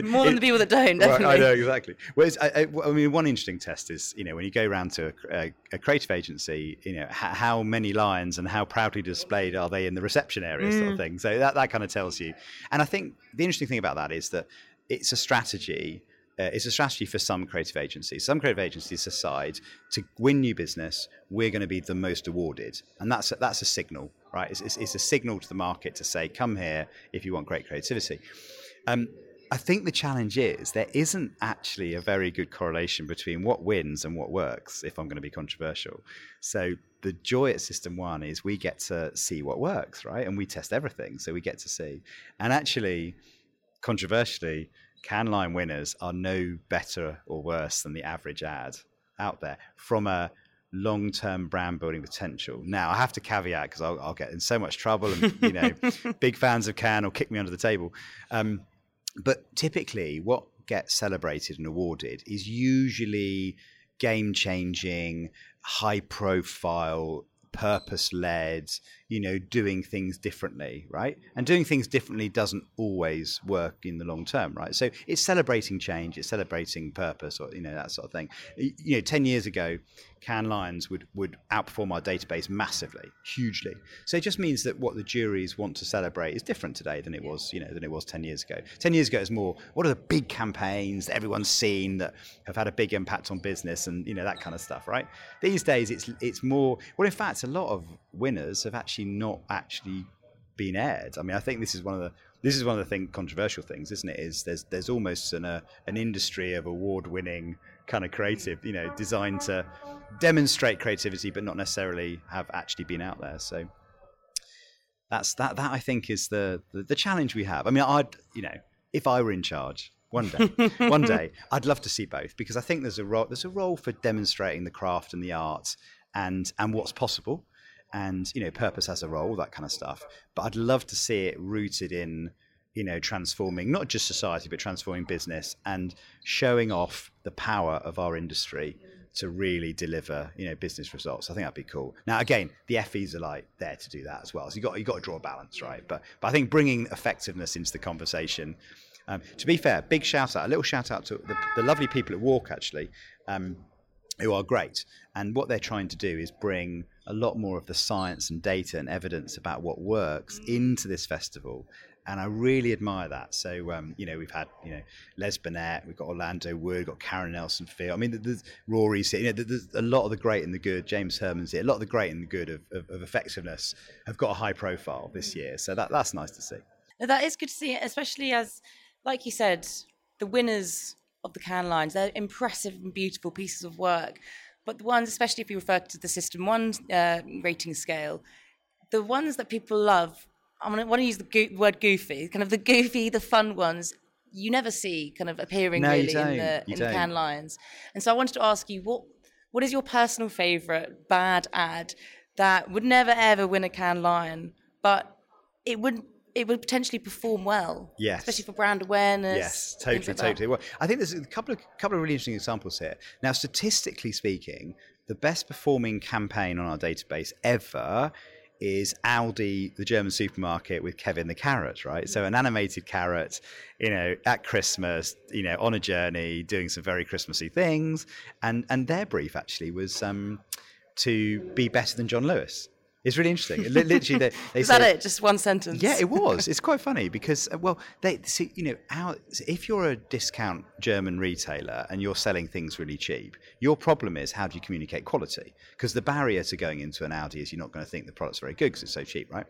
more than the people that don't definitely Right, I know exactly. Whereas, I, I, I mean, one interesting test is, you know, when you go around to a, a creative agency, you know, how, how many lions and how proudly displayed are they in the reception area, sort Mm. of thing. So that that kind of tells you. And I think the interesting thing about that is that it's a strategy. Uh, it's a strategy for some creative agencies. Some creative agencies decide to win new business, we're going to be the most awarded, and that's a, that's a signal, right? It's, it's, it's a signal to the market to say, come here if you want great creativity. Um, I think the challenge is there isn't actually a very good correlation between what wins and what works, if I'm going to be controversial. So the joy at System1 is we get to see what works, right? And we test everything. So we get to see. And actually, controversially, Cannes Lion winners are no better or worse than the average ad out there from a long-term brand building potential. Now, I have to caveat because I'll, I'll get in so much trouble, and you know, big fans of Cannes will kick me under the table. Um, but typically, what gets celebrated and awarded is usually game-changing, high-profile purpose led, you know, doing things differently, right? And doing things differently doesn't always work in the long term, right? So it's celebrating change, it's celebrating purpose, or you know that sort of thing. You know, ten years ago, Cannes Lions would would outperform our database massively, hugely. So it just means that what the juries want to celebrate is different today than it was, you know, than it was ten years ago. Ten years ago, it's more what are the big campaigns that everyone's seen that have had a big impact on business and you know that kind of stuff, right? These days, it's it's more. Well, in fact, a lot of winners have actually not actually been aired. I mean, I think this is one of the this is one of the thing controversial things, isn't it? Is there's there's almost an uh, an industry of award winning kind of creative, you know, designed to demonstrate creativity, but not necessarily have actually been out there. So. That's that. That I think is the, the the challenge we have. I mean, I'd you know, if I were in charge, one day, one day, I'd love to see both because I think there's a role there's a role for demonstrating the craft and the art and and what's possible, and you know, purpose has a role, that kind of stuff. But I'd love to see it rooted in you know transforming not just society but transforming business and showing off the power of our industry to really deliver you know business results. I think that'd be cool. Now again, the Effies are like there to do that as well. So you got you got to draw a balance, right? But but I think bringing effectiveness into the conversation um, to be fair, big shout out, a little shout out to the, the lovely people at WARC actually, um, who are great. And what they're trying to do is bring a lot more of the science and data and evidence about what works into this festival. And I really admire that. So, um, you know, we've had, you know, Les Binet, we've got Orlando Wood, we've got Karen Nelson-Field. I mean, there's Rory's here. You know, there's a lot of the great and the good. James Hurman's here. A lot of the great and the good of, of, of effectiveness have got a high profile this year. So that, that's nice to see. That is good to see, especially as like you said, the winners of the Cannes Lions, they're impressive and beautiful pieces of work. But the ones, especially if you refer to the System1 uh, rating scale, the ones that people love, I want to use the go- word goofy, kind of the goofy, the fun ones, you never see kind of appearing no, really in the you in the Cannes Lions. And so I wanted to ask you, what what is your personal favourite bad ad that would never ever win a Cannes Lion, but it would it would potentially perform well. Yes. Especially for brand awareness. Yes, totally, like totally. Well, I think there's a couple of couple of really interesting examples here. Now, statistically speaking, the best performing campaign on our database ever is Aldi, the German supermarket, with Kevin the carrot, right? So an animated carrot, you know, at Christmas, you know, on a journey, doing some very Christmassy things, and and their brief actually was um, to be better than John Lewis. It's really interesting. Literally, they, they is that it? Just one sentence? Yeah, it was. It's quite funny because, uh, well, they see, you know, how, if you're a discount German retailer and you're selling things really cheap, your problem is how do you communicate quality? Because the barrier to going into an Aldi is you're not going to think the product's very good because it's so cheap, right?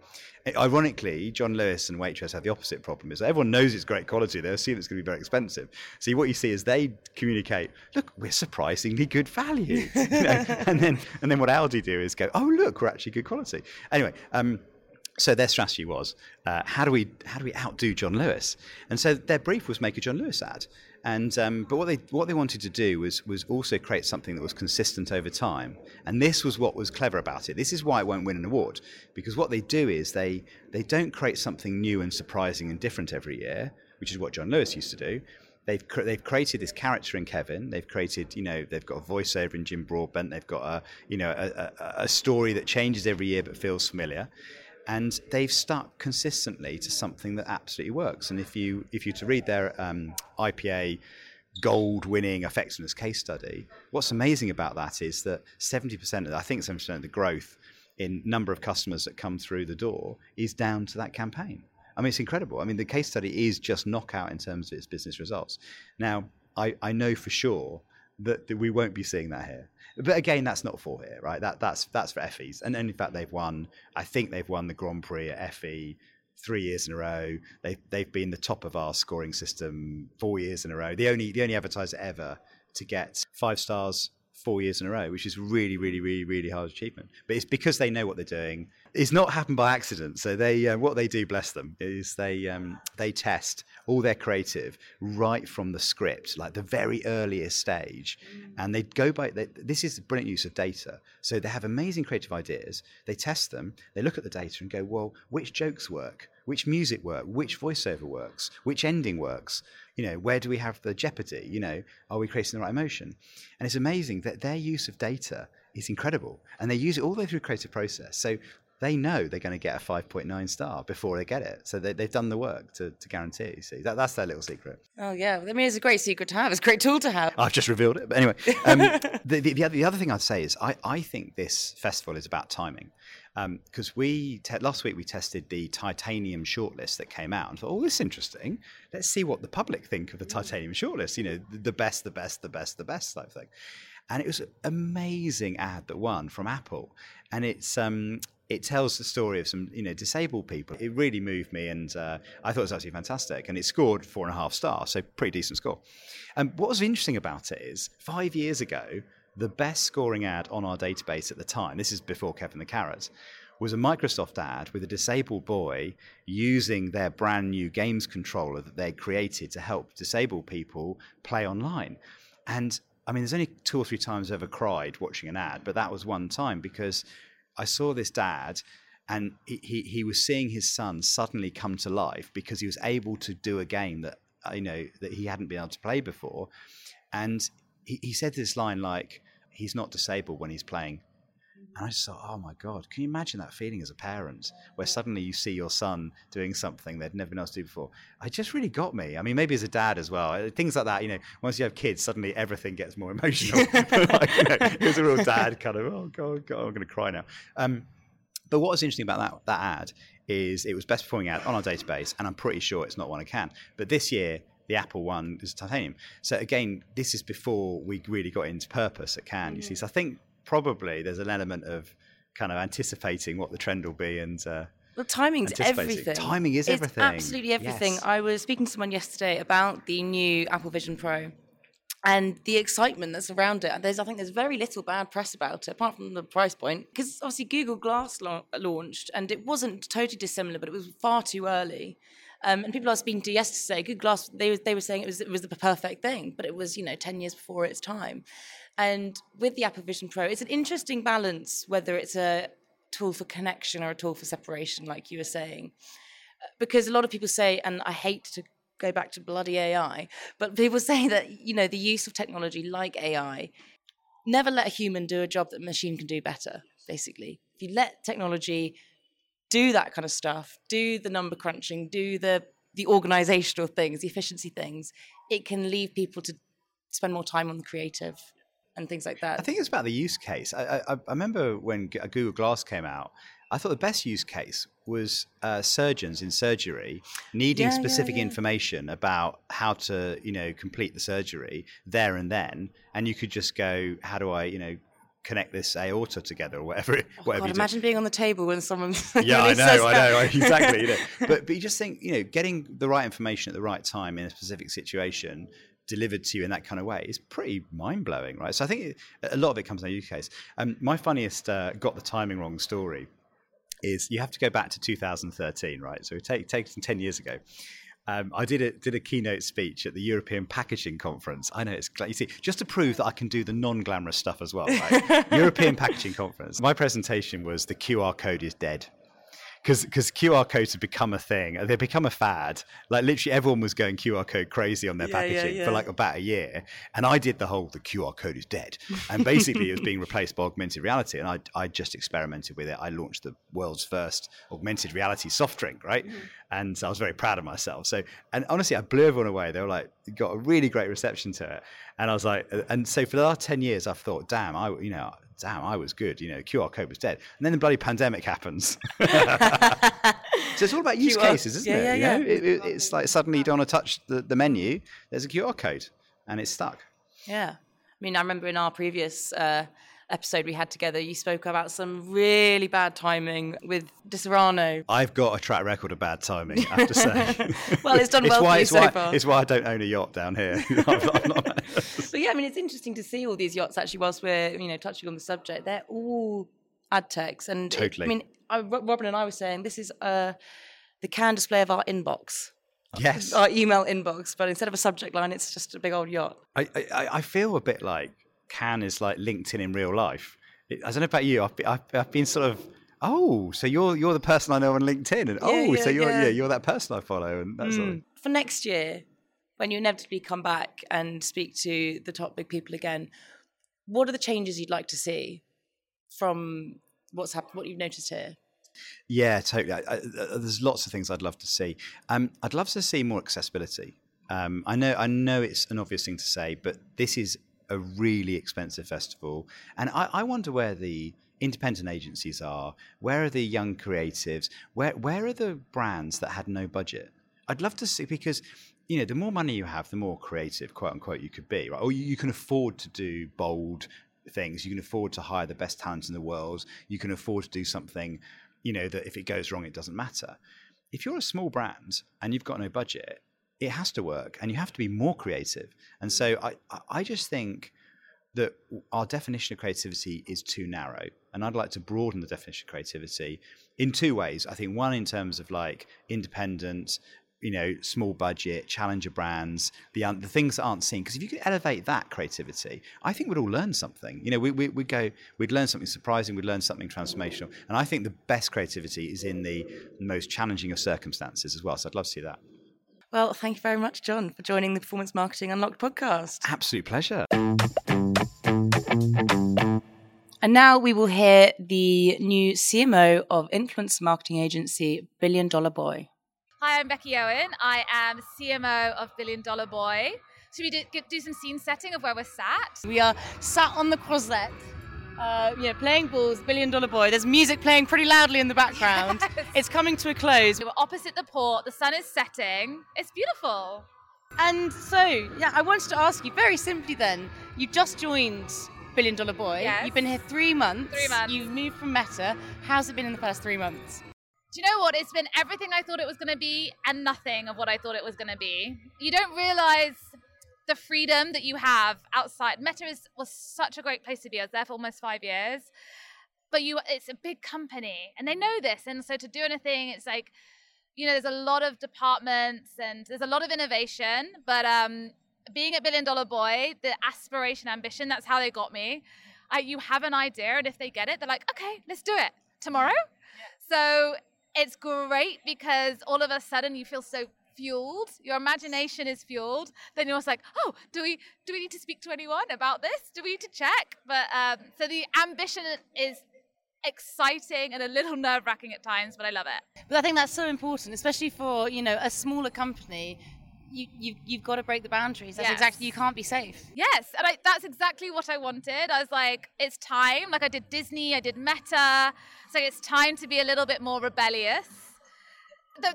Ironically, John Lewis and Waitrose have the opposite problem: is everyone knows it's great quality, they assume it's going to be very expensive. See, what you see is they communicate, "Look, we're surprisingly good value," you know? and then and then what Aldi do is go, "Oh, look, we're actually good quality." Anyway. Um, so their strategy was uh, how do we how do we outdo John Lewis? And so their brief was make a John Lewis ad. And um, but what they what they wanted to do was was also create something that was consistent over time. And this was what was clever about it. This is why it won't win an award because what they do is they they don't create something new and surprising and different every year, which is what John Lewis used to do. They've cr- they've created this character in Kevin. They've created you know they've got a voiceover in Jim Broadbent. They've got a you know a, a, a story that changes every year but feels familiar and they've stuck consistently to something that absolutely works. And if you if you to read their um, IPA gold winning effectiveness case study, what's amazing about that is that 70% of I think 70% of the growth in number of customers that come through the door is down to that campaign. I mean, it's incredible. I mean, the case study is just knockout in terms of its business results. Now, I, I know for sure that, that we won't be seeing that here. But again, that's not for here, right? That that's that's for Effies, and, and in fact, they've won. I think they've won the Grand Prix at Effie three years in a row. They've they've been the top of our scoring system four years in a row. The only the only advertiser ever to get five stars four years in a row, which is really, really, really, really hard achievement. But it's because they know what they're doing. It's not happened by accident. So they, uh, what they do, bless them, is they um, they test all their creative right from the script, like the very earliest stage, and they go by. They, this is brilliant use of data. So they have amazing creative ideas. They test them. They look at the data and go, well, which jokes work? Which music work? Which voiceover works? Which ending works? You know, where do we have the jeopardy? You know, are we creating the right emotion? And it's amazing that their use of data is incredible, and they use it all the way through creative process. So they know they're going to get a 5.9 star before they get it. So they, have done the work to, to guarantee. See, that, that's their little secret. Oh, yeah. I mean, it's a great secret to have. It's a great tool to have. I've just revealed it. But anyway, um, the, the, the, other, the other thing I'd say is I, I think this festival is about timing because um, we te- last week we tested the titanium shortlist that came out and thought, oh, this is interesting. Let's see what the public think of the titanium shortlist. You know, the best, the best, the best, the best type thing. And it was an amazing ad that won from Apple, and it's um, it tells the story of some you know disabled people. It really moved me, and uh, I thought it was absolutely fantastic. And it scored four and a half stars, so pretty decent score. And what was interesting about it is five years ago, the best scoring ad on our database at the time, this is before Kevin the Carrot, was a Microsoft ad with a disabled boy using their brand new games controller that they'd created to help disabled people play online. And I mean, there's only two or three times I've ever cried watching an ad, but that was one time because I saw this dad and he, he, was seeing his son suddenly come to life because he was able to do a game that uh, you know that he hadn't been able to play before. And he, he said this line like he's not disabled when he's playing and I just thought, oh my God, can you imagine that feeling as a parent where suddenly you see your son doing something they'd never been able to do before? It just really got me. I mean, maybe as a dad as well. Uh, things like that, you know, once you have kids, suddenly everything gets more emotional. like, you know, it was a real dad kind of, oh God, God I'm going to cry now. Um, but what was interesting about that, that ad is it was best performing ad on our database, and I'm pretty sure it's not one I can. But this year, the Apple one is titanium. So again, this is before we really got into purpose at Cannes. You see, so I think probably there's an element of kind of anticipating what the trend will be and. Uh, well, timing's everything. Timing is it's everything. Absolutely everything. Yes. I was speaking to someone yesterday about the new Apple Vision Pro and the excitement that's around it. And there's, I think, there's very little bad press about it, apart from the price point, because obviously Google Glass la- launched, and it wasn't totally dissimilar, but it was far too early. Um, and people I was speaking to yesterday, Google Glass, they, they were saying it was, it was the perfect thing, but it was, you know, 10 years before its time. And with the Apple Vision Pro, it's an interesting balance whether it's a tool for connection or a tool for separation, like you were saying. Uh, because a lot of people say, and I hate to go back to bloody AI, but people say that, you know, the use of technology like AI, never let a human do a job that a machine can do better, basically. If you let technology do that kind of stuff, do the number crunching, do the the organizational things, the efficiency things, it can leave people to spend more time on the creative and things like that. I think it's about the use case. I, I, I remember when Google Glass came out, I thought the best use case was uh, surgeons in surgery needing Yeah, yeah, specific yeah. information about how to, you know, complete the surgery there and then, and you could just go, "How do I, you know, connect this aorta together or whatever, it- whatever God, you do." imagine being on the table when someone Yeah, I know, I know, exactly. You know. But but you just think, you know, getting the right information at the right time in a specific situation delivered to you in that kind of way is pretty mind blowing, right? So I think it, a lot of it comes in to use case. Um, my funniest uh, got the timing wrong story is you have to go back to 2013, right? So it take takes ten years ago. Um, I did a did a keynote speech at the European Packaging Conference. I know it's you see just to prove that I can do the non glamorous stuff as well. Right? European Packaging Conference. My presentation was the QR code is dead because because QR codes have become a thing. They've become a fad. Like literally, everyone was going QR code crazy on their Yeah, yeah, packaging yeah. for like about a year, and I did the whole the QR code is dead, and basically it was being replaced by augmented reality. And I I just experimented with it. I launched the world's first augmented reality soft drink, right? Mm-hmm. And I was very proud of myself. So and honestly, I blew everyone away. They were like got a really great reception to it, and I was like, and so for the last ten years, I've thought, damn, I you know. Damn, I was good. You know, QR code was dead, and then the bloody pandemic happens. So it's all about use QR cases, isn't yeah, it? yeah, you yeah. know, it, it- it's like suddenly you don't want to touch the, the menu. There's a QR code, and it's stuck. Yeah. I mean, I remember in our previous uh, episode we had together, you spoke about some really bad timing with Disaronno. I've got a track record of bad timing. I have to say. Well, it's done well for why, you it's so why, far. It's why I don't own a yacht down here. I'm not- I'm not- But yeah, I mean, it's interesting to see all these yachts actually. Whilst we're you know touching on the subject, they're all ad techs, and it- Totally. I mean, I, Robin and I were saying this is uh, the can display of our inbox, yes, our email inbox, but instead of a subject line, it's just a big old yacht. I, I, I feel a bit like Cannes is like LinkedIn in real life. I don't know about you. I've been, I've, I've been sort of. Oh, so you're you're the person I know on LinkedIn, and oh, yeah, so you're yeah. yeah. you're that person I follow, and that's of, For next year, when you inevitably come back and speak to the top big people again, what are the changes you'd like to see from what's happened, what you've noticed here? Yeah, totally. I, I, uh, there's lots of things I'd love to see. Um, I'd love to see more accessibility. Um, I know, I know it's an obvious thing to say, but this is a really expensive festival, and I, I wonder where the independent agencies are. Where are the young creatives? Where where are the brands that had no budget? I'd love to see because you know the more money you have, the more creative, quote unquote, you could be. Right? Or you, you can afford to do bold things. You can afford to hire the best talent in the world. You can afford to do something, you know, that if it goes wrong, it doesn't matter. If you're a small brand and you've got no budget, it has to work, and you have to be more creative. And so I, I- just think that our definition of creativity is too narrow. And I'd like to broaden the definition of creativity in two ways. I think one in terms of like independent, you know, small budget, challenger brands, the the things that aren't seen. Because if you could elevate that creativity, I think we'd all learn something. You know, we, we, we'd go, we'd learn something surprising, we'd learn something transformational. And I think the best creativity is in the most challenging of circumstances as well. So I'd love to see that. Well, thank you very much, Jon, for joining the Performance Marketing Unlocked podcast. Absolute pleasure. And now we will hear the new CMO of influence marketing agency Billion Dollar Boy. Hi, I'm Becky Owen. I am CMO of Billion Dollar Boy. Should we do, do some scene setting of where we're sat? We are sat on the croisette uh, you know, playing balls, Billion Dollar Boy. There's music playing pretty loudly in the background. Yes. It's coming to a close. We're opposite the port. The sun is setting. It's beautiful. And so, yeah, I wanted to ask you very simply then. You just joined Billion Dollar Boy. Yes. You've been here three months. Three months. You've moved from Meta. How's it been in the first three months? Do you know what? It's been everything I thought it was going to be and nothing of what I thought it was going to be. You don't realize the freedom that you have outside. Meta is, was such a great place to be. I was there for almost five years, but you it's a big company and they know this. And so to do anything, it's like, you know, there's a lot of departments and there's a lot of innovation. But um, being a billion dollar boy, the aspiration, ambition, that's how they got me. I, you have an idea, and if they get it, they're like, okay, let's do it tomorrow. So it's great because all of a sudden you feel so fueled, your imagination is fueled, then you're like, oh, do we do we need to speak to anyone about this? Do we need to check? But um, so the ambition is exciting and a little nerve wracking at times, but I love it. But I think that's so important, especially for you know a smaller company. You, you, you've got to break the boundaries. That's yes. exactly, you can't be safe. Yes, and I, that's exactly what I wanted. I was like, it's time. Like I did Disney, I did Meta. So it's time to be a little bit more rebellious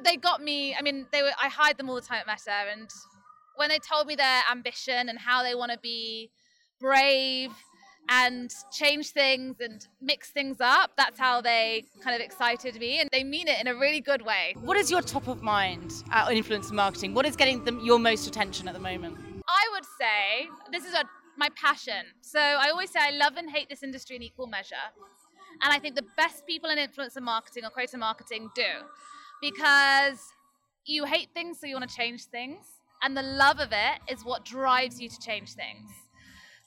they got me. I mean, they were. I hired them all the time at Meta, and when they told me their ambition and how they want to be brave and change things and mix things up, that's how they kind of excited me, and they mean it in a really good way. What is your top of mind at influencer marketing? What is getting them your most attention at the moment? I would say this is a, my passion. So I always say I love and hate this industry in equal measure. And I think the best people in influencer marketing or creator marketing do because you hate things, so you want to change things. And the love of it is what drives you to change things.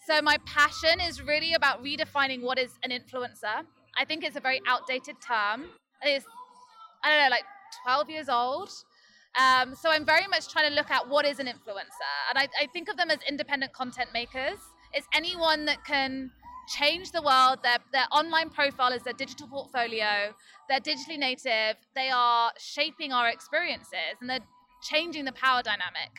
So, my passion is really about redefining what is an influencer. I think it's a very outdated term. It's, I don't know, like 12 years old. Um, so, I'm very much trying to look at what is an influencer. And I, I think of them as independent content makers. It's anyone that can change the world. Their, their online profile is their digital portfolio. They're digitally native. They are shaping our experiences and they're changing the power dynamic.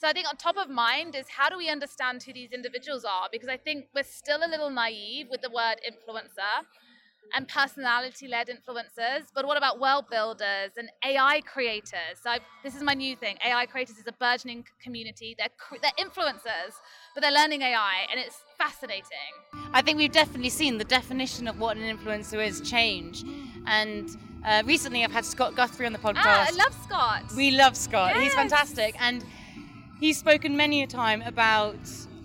So I think on top of mind is how do we understand who these individuals are? Because I think we're still a little naive with the word influencer and personality led influencers. But what about world builders and AI creators? So I, this is my new thing. AI creators is a burgeoning community. They're, they're influencers, but they're learning AI, and it's fascinating. I think we've definitely seen the definition of what an influencer is change. And uh, recently I've had Scott Guthrie on the podcast. Ah, I love Scott. We love Scott. Yes. He's fantastic. And he's spoken many a time about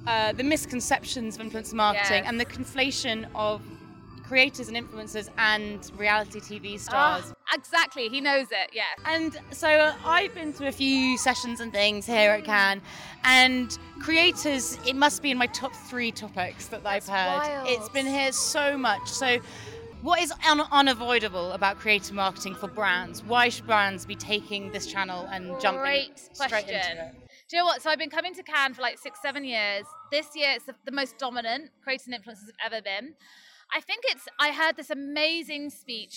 uh, the misconceptions of influencer marketing yes. and the conflation of creators and influencers and reality TV ah, stars. Oh, exactly, he knows it, yeah. And so I've been to a few sessions and things here at Cannes, and creators, it must be in my top three topics that That's I've heard. Wild. It's been here so much. So what is un- unavoidable about creative marketing for brands? Why should brands be taking this channel and Great jumping question. straight into it? Do you know what? So I've been coming to Cannes for like six, seven years. This year, it's the most dominant creative influencers have ever been. I think it's, I heard this amazing speech.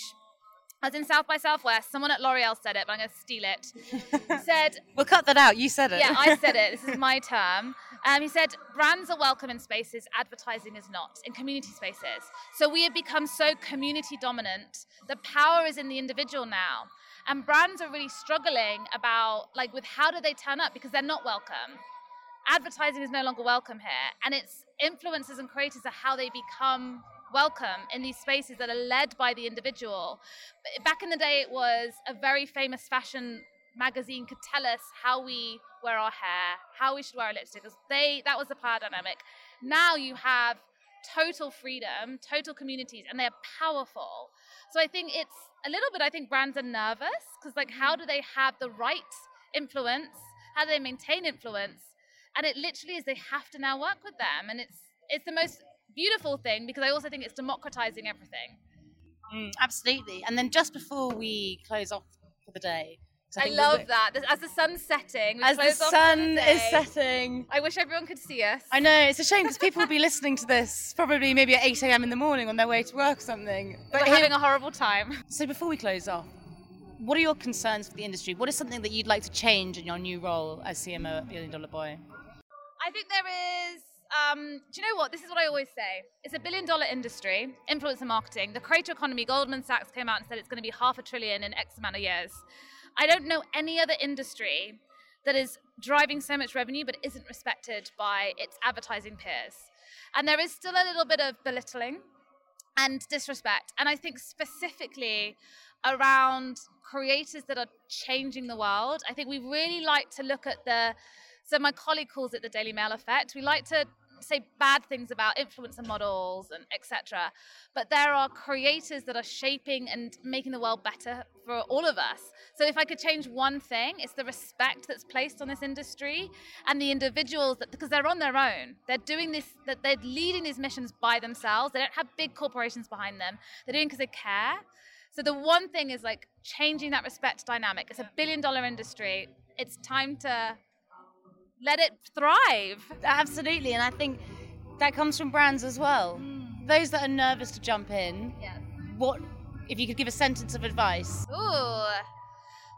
I was in South by Southwest. Someone at L'Oreal said it, but I'm going to steal it. said, We'll cut that out. You said it. Yeah, I said it. This is my term. Um, he said, brands are welcome in spaces, advertising is not, in community spaces. So we have become so community dominant. The power is in the individual now. And brands are really struggling about, like, with how do they turn up because they're not welcome. Advertising is no longer welcome here. And it's influencers and creators are how they become welcome in these spaces that are led by the individual. Back in the day, it was a very famous fashion magazine could tell us how we wear our hair, how we should wear our lipstick. Because they that was the power dynamic. Now you have total freedom, total communities, and they're powerful. So I think it's a little bit. I think brands are nervous because like, how do they have the right influence? How do they maintain influence? And it literally is they have to now work with them, and it's it's the most beautiful thing because I also think it's democratizing everything. Mm, absolutely. And then just before we close off for the day, I, I love that. As the sun's setting, as the sun is setting, I wish everyone could see us. I know it's a shame because people will be listening to this probably maybe at eight a.m. in the morning on their way to work or something. But We're here, having a horrible time. So before we close off, what are your concerns for the industry? What is something that you'd like to change in your new role as CMO at Billion Dollar Boy? I think there is um, do you know what? This is what I always say. It's a billion dollar industry, influencer marketing. The creator economy, Goldman Sachs came out and said it's going to be half a trillion in X amount of years. I don't know any other industry that is driving so much revenue but isn't respected by its advertising peers. And there is still a little bit of belittling and disrespect. And I think specifically around creators that are changing the world, I think we really like to look at the so my colleague calls it the Daily Mail effect. We like to say bad things about influencer models and etc. But there are creators that are shaping and making the world better for all of us. So if I could change one thing, it's the respect that's placed on this industry and the individuals that because they're on their own. They're doing this that they're leading these missions by themselves. They don't have big corporations behind them. They're doing because they care. So the one thing is like changing that respect dynamic. It's a billion dollar industry. It's time to let it thrive. Absolutely, and I think that comes from brands as well. Mm. Those that are nervous to jump in, what if you could give a sentence of advice? Ooh.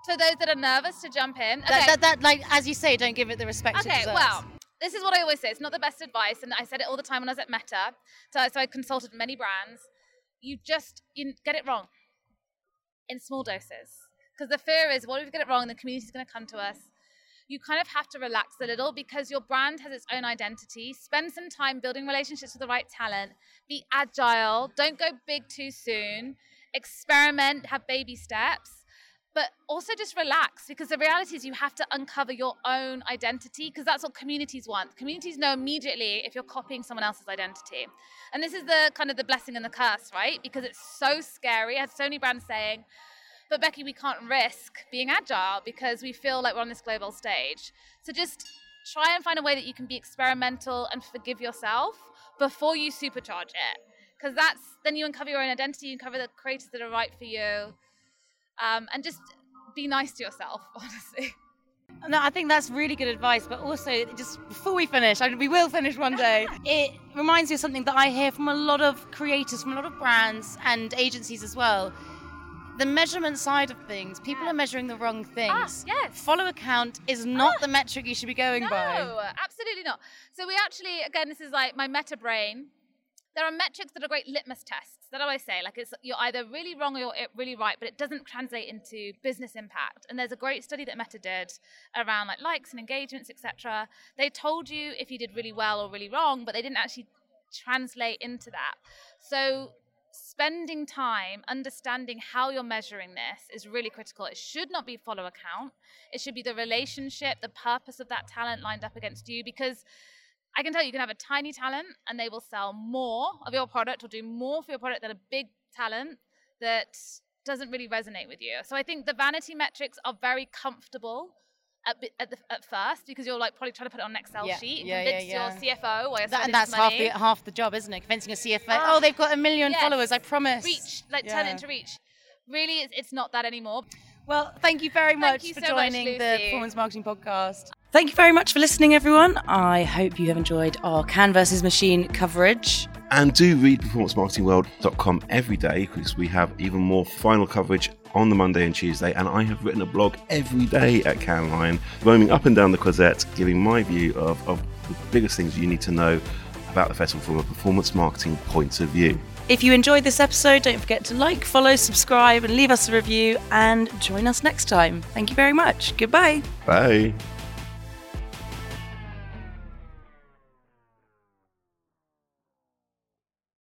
For those that are nervous to jump in, okay. that, that, that, like as you say, don't give it the respect okay, it deserves. well, this is what I always say. It's not the best advice, and I said it all the time when I was at Meta. So, so I consulted many brands. You just you get it wrong in small doses because the fear is, what if we get it wrong? The community is going to come to us you kind of have to relax a little because your brand has its own identity. Spend some time building relationships with the right talent. Be agile. Don't go big too soon. Experiment, have baby steps. But also just relax because the reality is you have to uncover your own identity because that's what communities want. Communities know immediately if you're copying someone else's identity. And this is the kind of the blessing and the curse, right? Because it's so scary. I had so many brands saying, but Becky, we can't risk being agile because we feel like we're on this global stage. So just try and find a way that you can be experimental and forgive yourself before you supercharge it. Because that's then you uncover your own identity, you uncover the creators that are right for you, um, and just be nice to yourself, honestly. No, I think that's really good advice. But also, just before we finish, I, we will finish one day. it reminds me of something that I hear from a lot of creators, from a lot of brands and agencies as well the measurement side of things, people are measuring the wrong things. Ah, yes. Follow account is not ah. the metric you should be going no, by. No, absolutely not. So we actually, again, this is like my meta brain. There are metrics that are great litmus tests. That I always say, like it's you're either really wrong or you're really right, but it doesn't translate into business impact. And there's a great study that Meta did around like likes and engagements, etc. They told you if you did really well or really wrong, but they didn't actually translate into that. So spending time understanding how you're measuring this is really critical. It should not be follow account. It should be the relationship, the purpose of that talent lined up against you because I can tell you, you can have a tiny talent and they will sell more of your product or do more for your product than a big talent that doesn't really resonate with you. So I think the vanity metrics are very comfortable at, at, the, at, first because you're like probably trying to put it on an Excel yeah. sheet and yeah, convince yeah, your CFO why oh, you're that, and that's half the half the job, isn't it? Convincing a CFO, oh, ah, oh they've got a million yes. followers, I promise. Reach, like turn it into reach. Really, it's, it's not that anymore. Well, thank you very much you for so joining much, the Performance Marketing Podcast. Thank you very much for listening, everyone. I hope you have enjoyed our Cannes versus Machine coverage. And do read performancemarketingworld.com every day because we have even more final coverage on the Monday and Tuesday. And I have written a blog every day at Canline, roaming up and down the Croisette, giving my view of, of the biggest things you need to know about the festival from a performance marketing point of view. If you enjoyed this episode, don't forget to like, follow, subscribe, and leave us a review. And join us next time. Thank you very much. Goodbye. Bye.